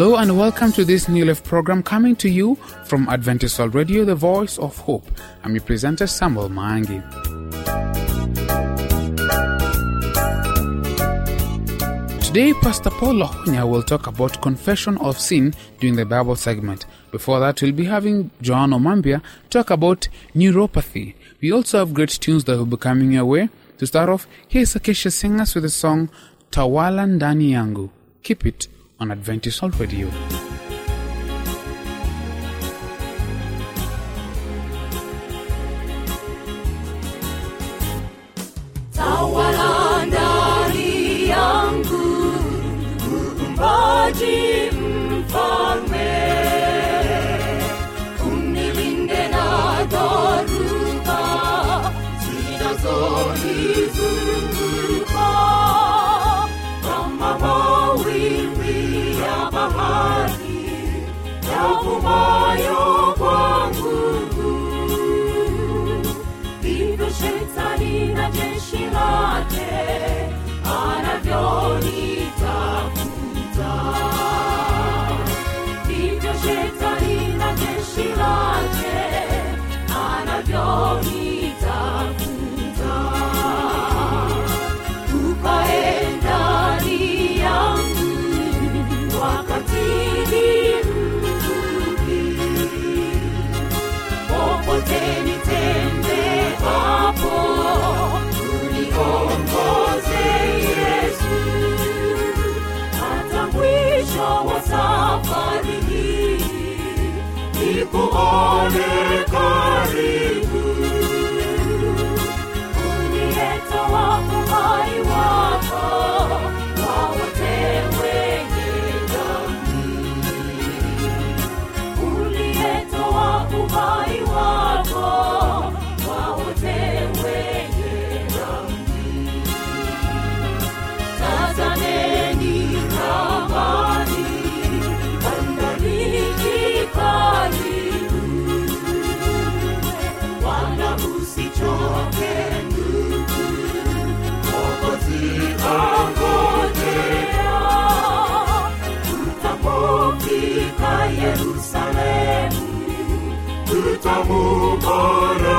Hello and welcome to this New Life program coming to you from Adventist World Radio, the voice of hope. I'm your presenter Samuel Mangi. Today, Pastor Paul Lahunya will talk about confession of sin during the Bible segment. Before that, we'll be having Joan Omambia talk about neuropathy. We also have great tunes that will be coming your way. To start off, here's Acacia Singers with the song Tawala Ndani Yangu. Keep it on Adventist World Radio. ndani yangu muumbaji mfalme jeshi nikuone Samu Bora.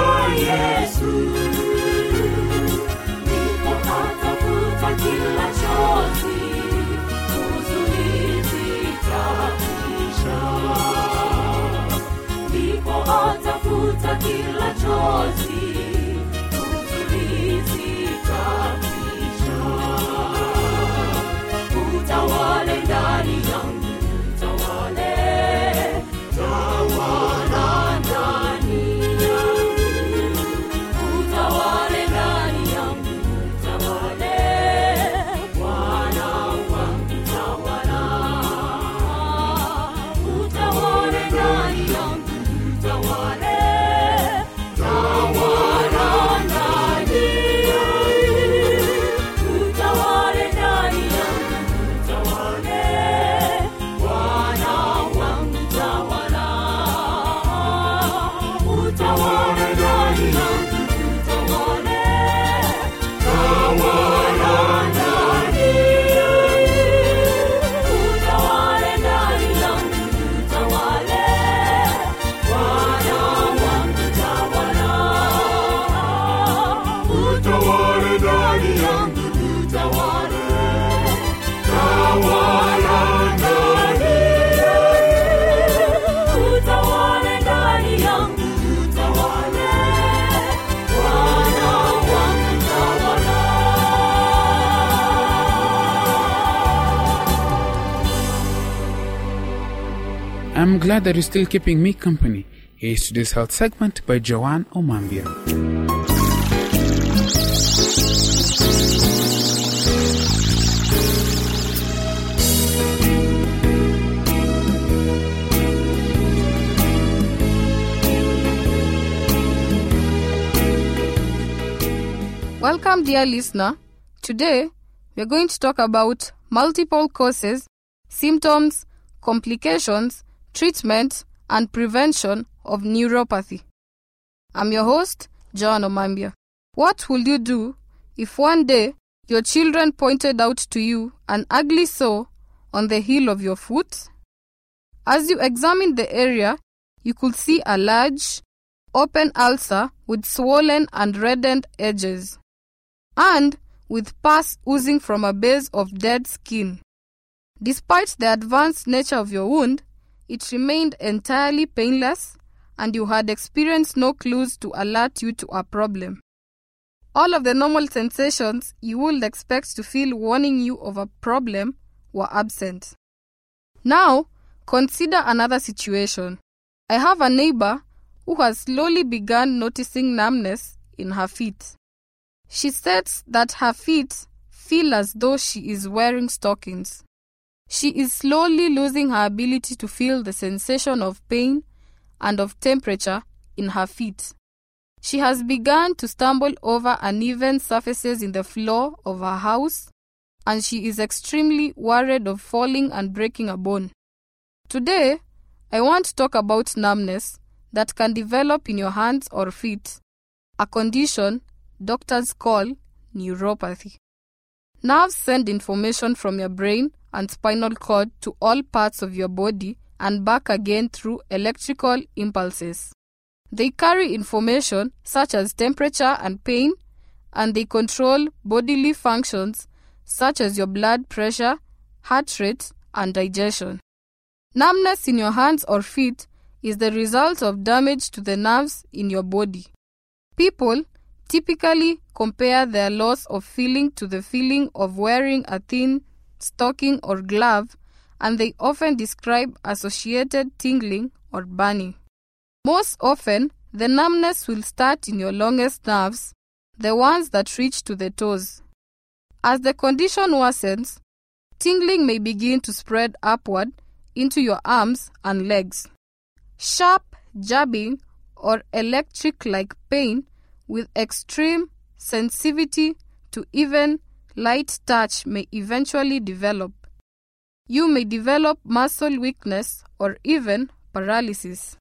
Glad that you're still keeping me company. Here's today's health segment by Joan Omambia. Welcome, dear listener. Today, we're going to talk about multiple causes, symptoms, complications, treatment, and prevention of neuropathy. I'm your host, Joan Omambia. What will you do if one day your children pointed out to you an ugly sore on the heel of your foot? As you examine the area, you could see a large, open ulcer with swollen and reddened edges, and with pus oozing from a base of dead skin. Despite the advanced nature of your wound, it remained entirely painless, and you had experienced no clues to alert you to a problem. All of the normal sensations you would expect to feel warning you of a problem were absent. Now, consider another situation. I have a neighbor who has slowly begun noticing numbness in her feet. She says that her feet feel as though she is wearing stockings. She is slowly losing her ability to feel the sensation of pain and of temperature in her feet. She has begun to stumble over uneven surfaces in the floor of her house, and she is extremely worried of falling and breaking a bone. Today, I want to talk about numbness that can develop in your hands or feet, a condition doctors call neuropathy. Nerves send information from your brain and spinal cord to all parts of your body and back again through electrical impulses. They carry information such as temperature and pain, and they control bodily functions such as your blood pressure, heart rate, and digestion. Numbness in your hands or feet is the result of damage to the nerves in your body. People typically compare their loss of feeling to the feeling of wearing a thin stocking or glove, and they often describe associated tingling or burning. Most often, the numbness will start in your longest nerves, the ones that reach to the toes. As the condition worsens, tingling may begin to spread upward into your arms and legs. Sharp, jabbing, or electric like pain with extreme sensitivity to even light touch may eventually develop. You may develop muscle weakness or even paralysis.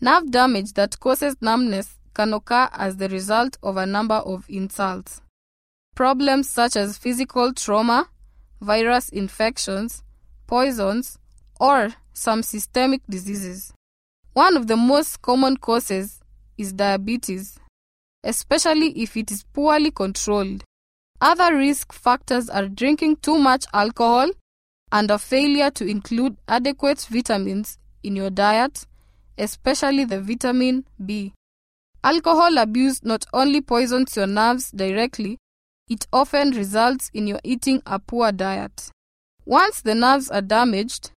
Nerve damage that causes numbness can occur as the result of a number of insults. Problems such as physical trauma, virus infections, poisons, or some systemic diseases. One of the most common causes is diabetes, especially if it is poorly controlled. Other risk factors are drinking too much alcohol and a failure to include adequate vitamins in your diet, especially the vitamin B. Alcohol abuse not only poisons your nerves directly, it often results in your eating a poor diet. Once the nerves are damaged,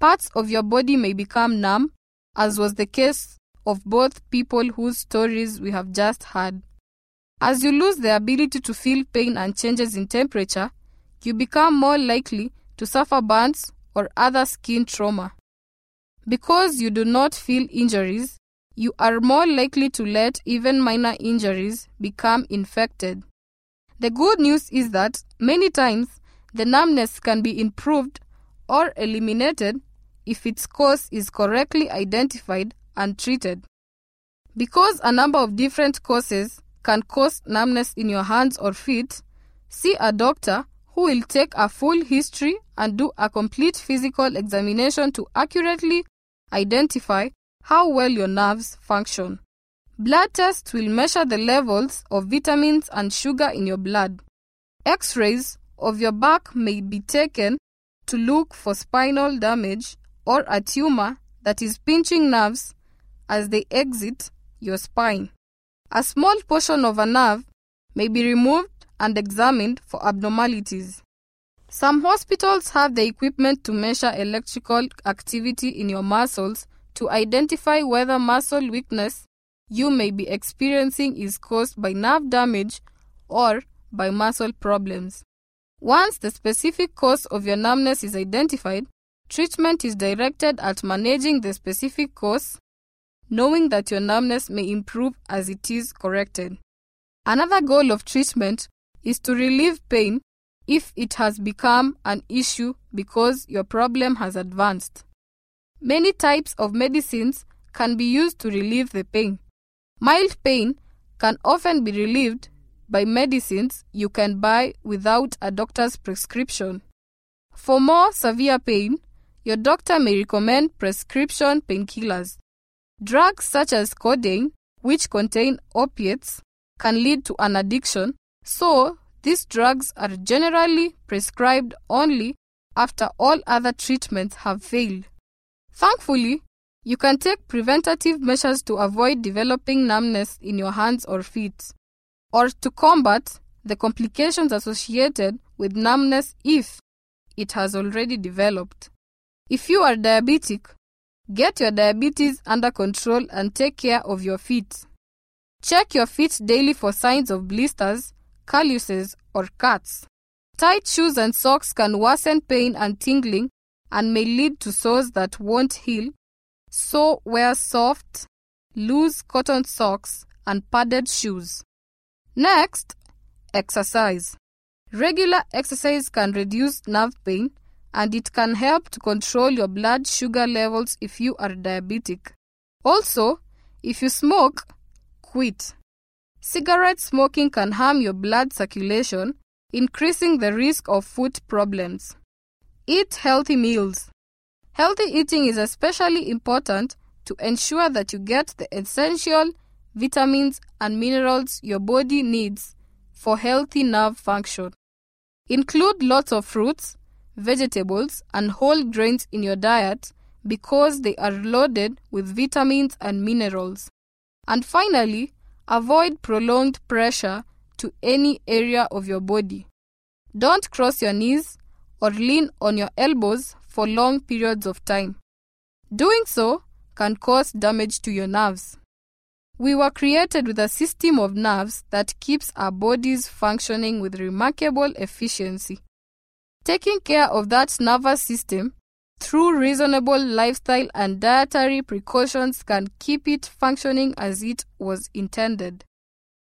parts of your body may become numb, as was the case of both people whose stories we have just heard. As you lose the ability to feel pain and changes in temperature, you become more likely to suffer burns or other skin trauma. Because you do not feel injuries, you are more likely to let even minor injuries become infected. The good news is that many times the numbness can be improved or eliminated if its cause is correctly identified and treated. Because a number of different causes can cause numbness in your hands or feet, see a doctor who will take a full history and do a complete physical examination to accurately identify how well your nerves function. Blood tests will measure the levels of vitamins and sugar in your blood. X rays of your back may be taken to look for spinal damage or a tumor that is pinching nerves as they exit your spine. A small portion of a nerve may be removed and examined for abnormalities. Some hospitals have the equipment to measure electrical activity in your muscles to identify whether muscle weakness you may be experiencing is caused by nerve damage or by muscle problems. Once the specific cause of your numbness is identified, treatment is directed at managing the specific cause, knowing that your numbness may improve as it is corrected. Another goal of treatment is to relieve pain if it has become an issue because your problem has advanced. Many types of medicines can be used to relieve the pain. Mild pain can often be relieved by medicines you can buy without a doctor's prescription. For more severe pain, your doctor may recommend prescription painkillers. Drugs such as codeine, which contain opiates, can lead to an addiction, so these drugs are generally prescribed only after all other treatments have failed. Thankfully, you can take preventative measures to avoid developing numbness in your hands or feet, or to combat the complications associated with numbness if it has already developed. If you are diabetic, get your diabetes under control and take care of your feet. Check your feet daily for signs of blisters, calluses, or cuts. Tight shoes and socks can worsen pain and tingling and may lead to sores that won't heal. So wear soft, loose cotton socks and padded shoes. Next, exercise. Regular exercise can reduce nerve pain and it can help to control your blood sugar levels if you are diabetic. Also, if you smoke, quit. Cigarette smoking can harm your blood circulation, increasing the risk of foot problems. Eat healthy meals. Healthy eating is especially important to ensure that you get the essential vitamins and minerals your body needs for healthy nerve function. Include lots of fruits, vegetables, and whole grains in your diet because they are loaded with vitamins and minerals. And finally, avoid prolonged pressure to any area of your body. Don't cross your knees or lean on your elbows for long periods of time. Doing so can cause damage to your nerves. We were created with a system of nerves that keeps our bodies functioning with remarkable efficiency. Taking care of that nervous system through reasonable lifestyle and dietary precautions can keep it functioning as it was intended.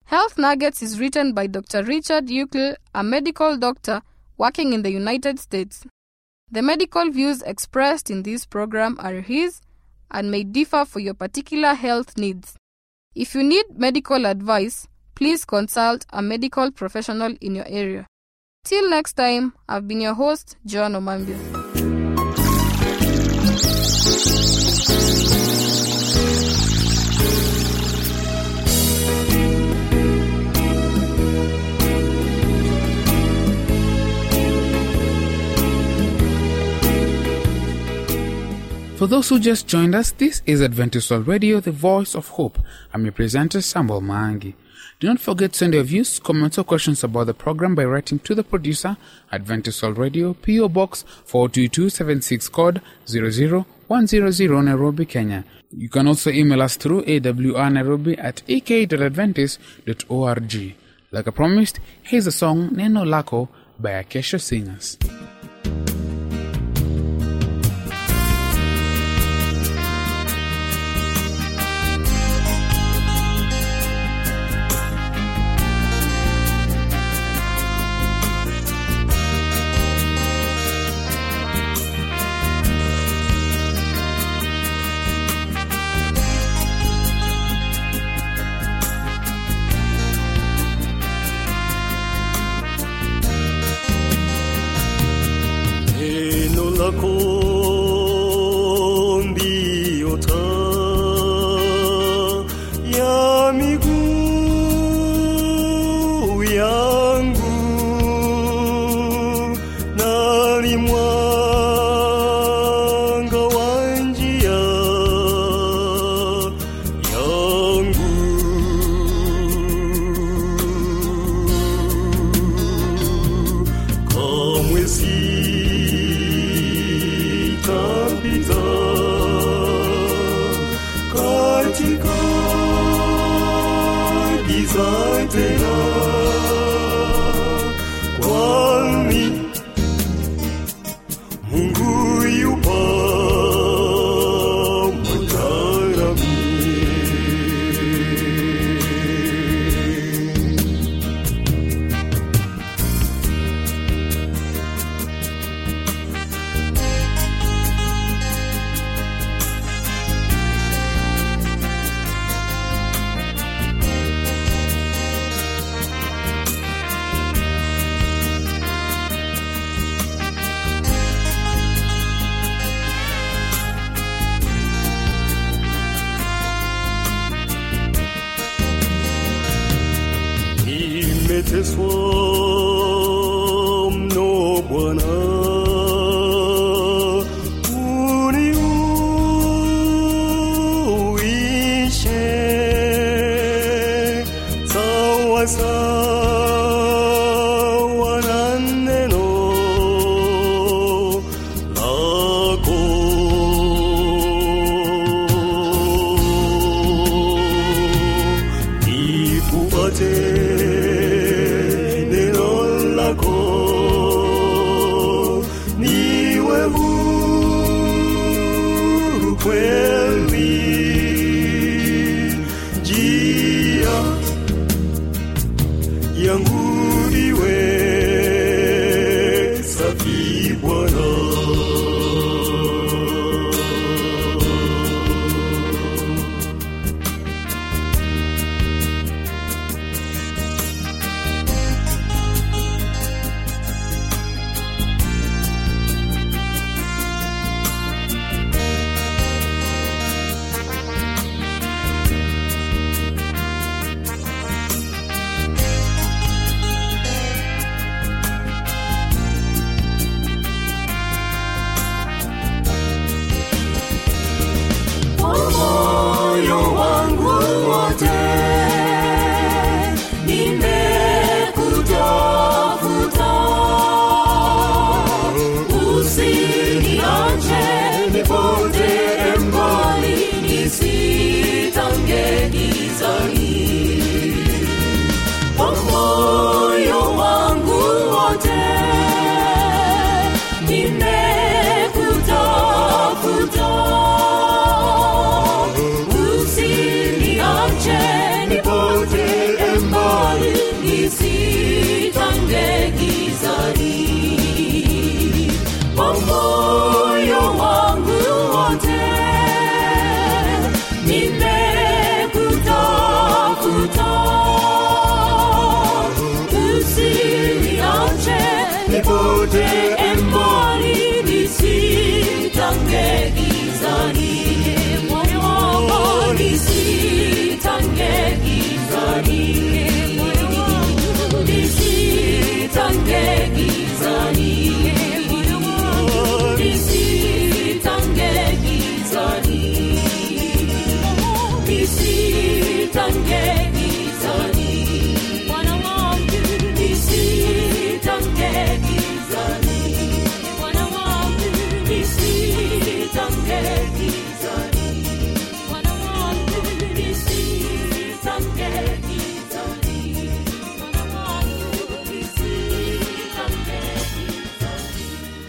Health Nuggets is written by Dr. Richard Euclid, a medical doctor working in the United States. The medical views expressed in this program are his and may differ for your particular health needs. If you need medical advice, please consult a medical professional in your area. Till next time, I've been your host, Joan Omambia. For those who just joined us, this is Adventist Radio, the voice of hope. I'm your presenter, Samuel Maangi. Do not forget to send your views, comments, or questions about the program by writing to the producer, Adventist World Radio, PO Box 42276 code 00100 Nairobi, Kenya. You can also email us through awrnairobi at ek.adventist.org. Like I promised, here's the song Neno Lako by Acacia Singers.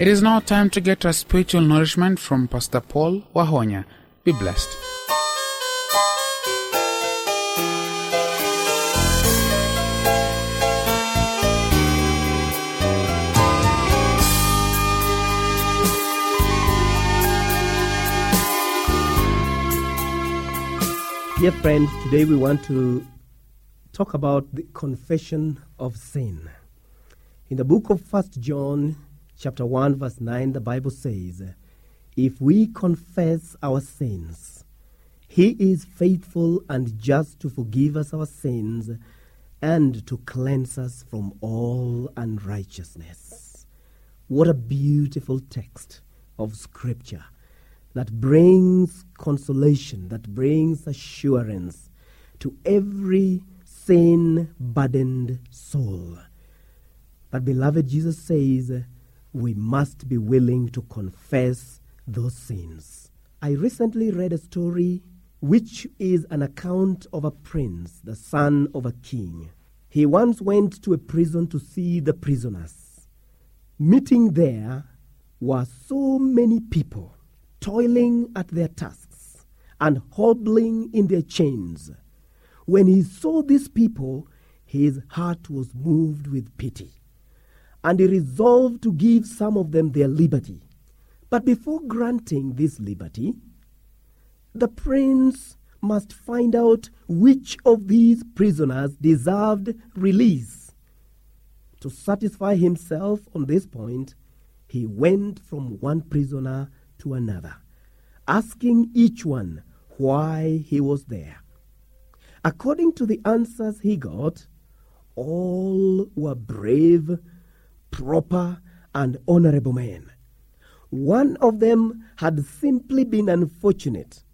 It is now time to get our spiritual nourishment from Pastor Paul Wahonya. Be blessed. Dear friends, today we want to talk about the confession of sin. In the book of First John, chapter 1, verse 9, the Bible says, If we confess our sins, he is faithful and just to forgive us our sins and to cleanse us from all unrighteousness. What a beautiful text of Scripture that brings consolation, that brings assurance to every sin burdened soul. But, beloved, Jesus says we must be willing to confess those sins. I recently read a story which is an account of a prince, the son of a king. He once went to a prison to see the prisoners. Meeting there were so many people toiling at their tasks and hobbling in their chains. When he saw these people, his heart was moved with pity, and he resolved to give some of them their liberty. But before granting this liberty, the prince must find out which of these prisoners deserved release. To satisfy himself on this point, he went from one prisoner to another, asking each one why he was there. According to the answers he got, All were brave, proper, and honorable men. One of them had simply been unfortunate.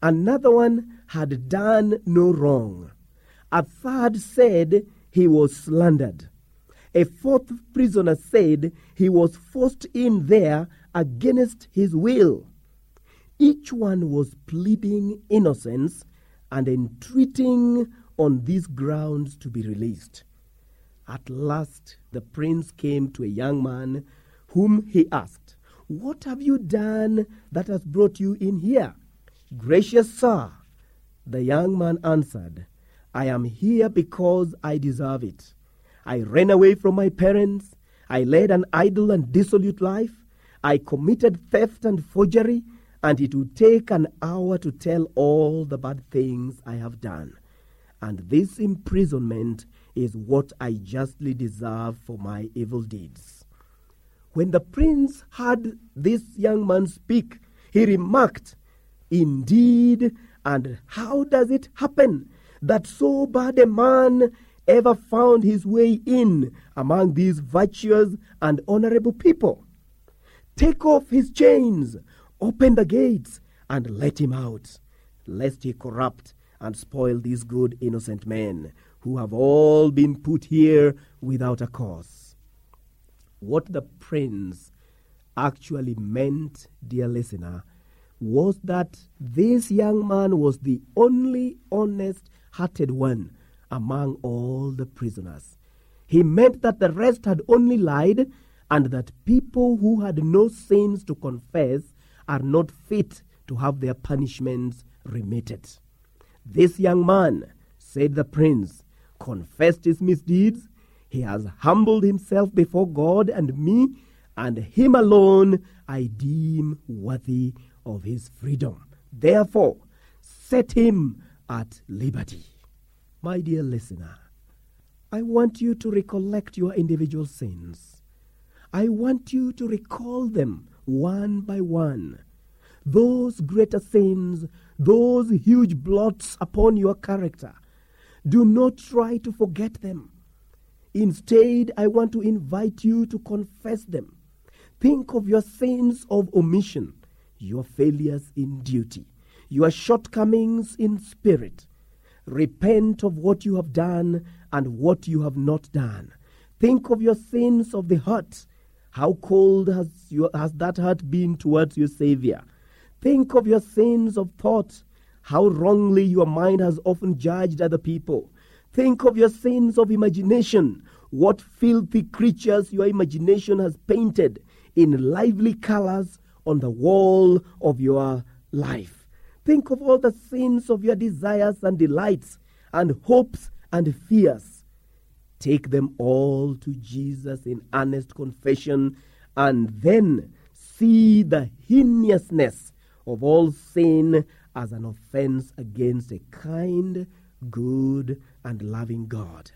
Another one had done no wrong. A third said he was slandered. A fourth prisoner said he was forced in there against his will. Each one was pleading innocence and entreating on these grounds to be released. At last, the prince came to a young man whom he asked, What have you done that has brought you in here? Gracious sir, the young man answered, I am here because I deserve it. I ran away from my parents. I led an idle and dissolute life. I committed theft and forgery, and it would take an hour to tell all the bad things I have done. And this imprisonment is what I justly deserve for my evil deeds. When the prince heard this young man speak, he remarked, Indeed, and how does it happen that so bad a man ever found his way in among these virtuous and honorable people? Take off his chains, open the gates, and let him out, lest he corrupt and spoil these good innocent men who have all been put here without a cause. What the prince actually meant, dear listener, was that this young man was the only honest hearted one among all the prisoners. He meant that the rest had only lied and that people who had no sins to confess are not fit to have their punishments remitted. This young man, said the prince, confessed his misdeeds. He has humbled himself before God and me, and him alone I deem worthy of his freedom. Therefore, set him at liberty. My dear listener, I want you to recollect your individual sins. I want you to recall them one by one. Those greater sins, those huge blots upon your character. Do not try to forget them. Instead, I want to invite you to confess them. Think of your sins of omission, your failures in duty, your shortcomings in spirit. Repent of what you have done and what you have not done. Think of your sins of the heart. How cold has, your, has that heart been towards your Savior? Think of your sins of thought. How wrongly your mind has often judged other people. Think of your sins of imagination. What filthy creatures your imagination has painted in lively colors on the wall of your life. Think of all the sins of your desires and delights, and hopes and fears. Take them all to Jesus in earnest confession, and then see the heinousness of all sin as an offense against a kind, good, and loving God.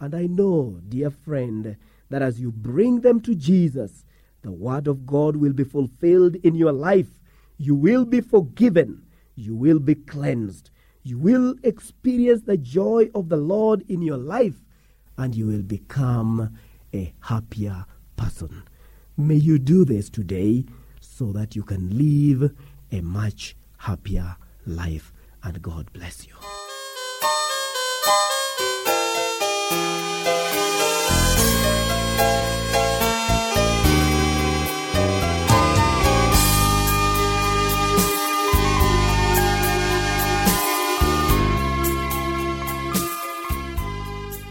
And I know, dear friend, that as you bring them to Jesus, the Word of God will be fulfilled in your life. You will be forgiven. You will be cleansed. You will experience the joy of the Lord in your life, and you will become a happier person. May you do this today so that you can live a much happier life, and God bless you.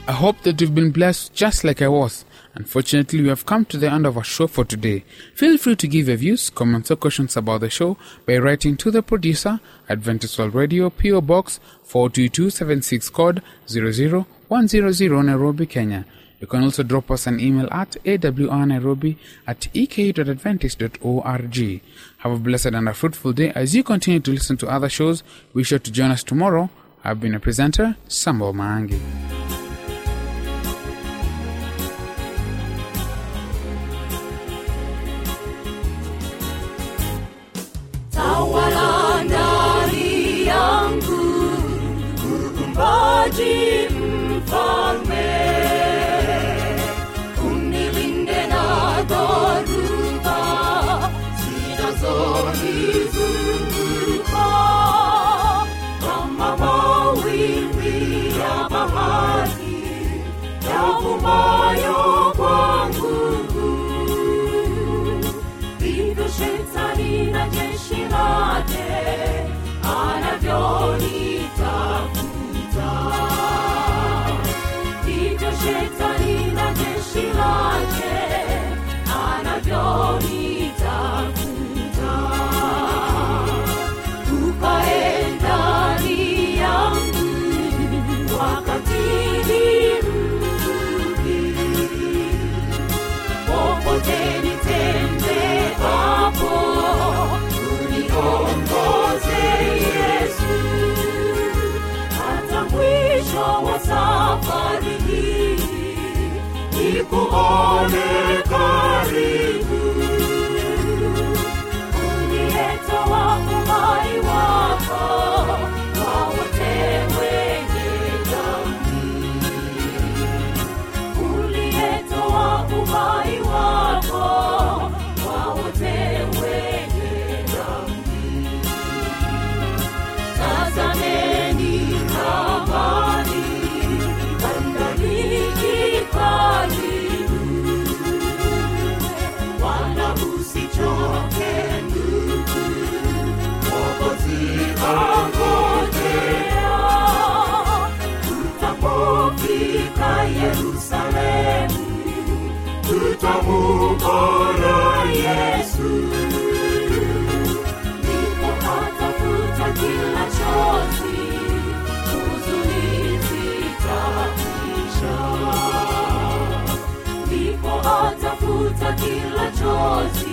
I hope that you've been blessed just like I was. Unfortunately, we have come to the end of our show for today. Feel free to give your views, comments, or questions about the show by writing to the producer, Adventist World Radio, PO Box 42276 code 00100 Nairobi, Kenya. You can also drop us an email at awrnairobi at ek.adventist.org. Have a blessed and a fruitful day as you continue to listen to other shows. Be sure to join us tomorrow. I've been a presenter, Sambo Maangi. Yangu, nikuone chozi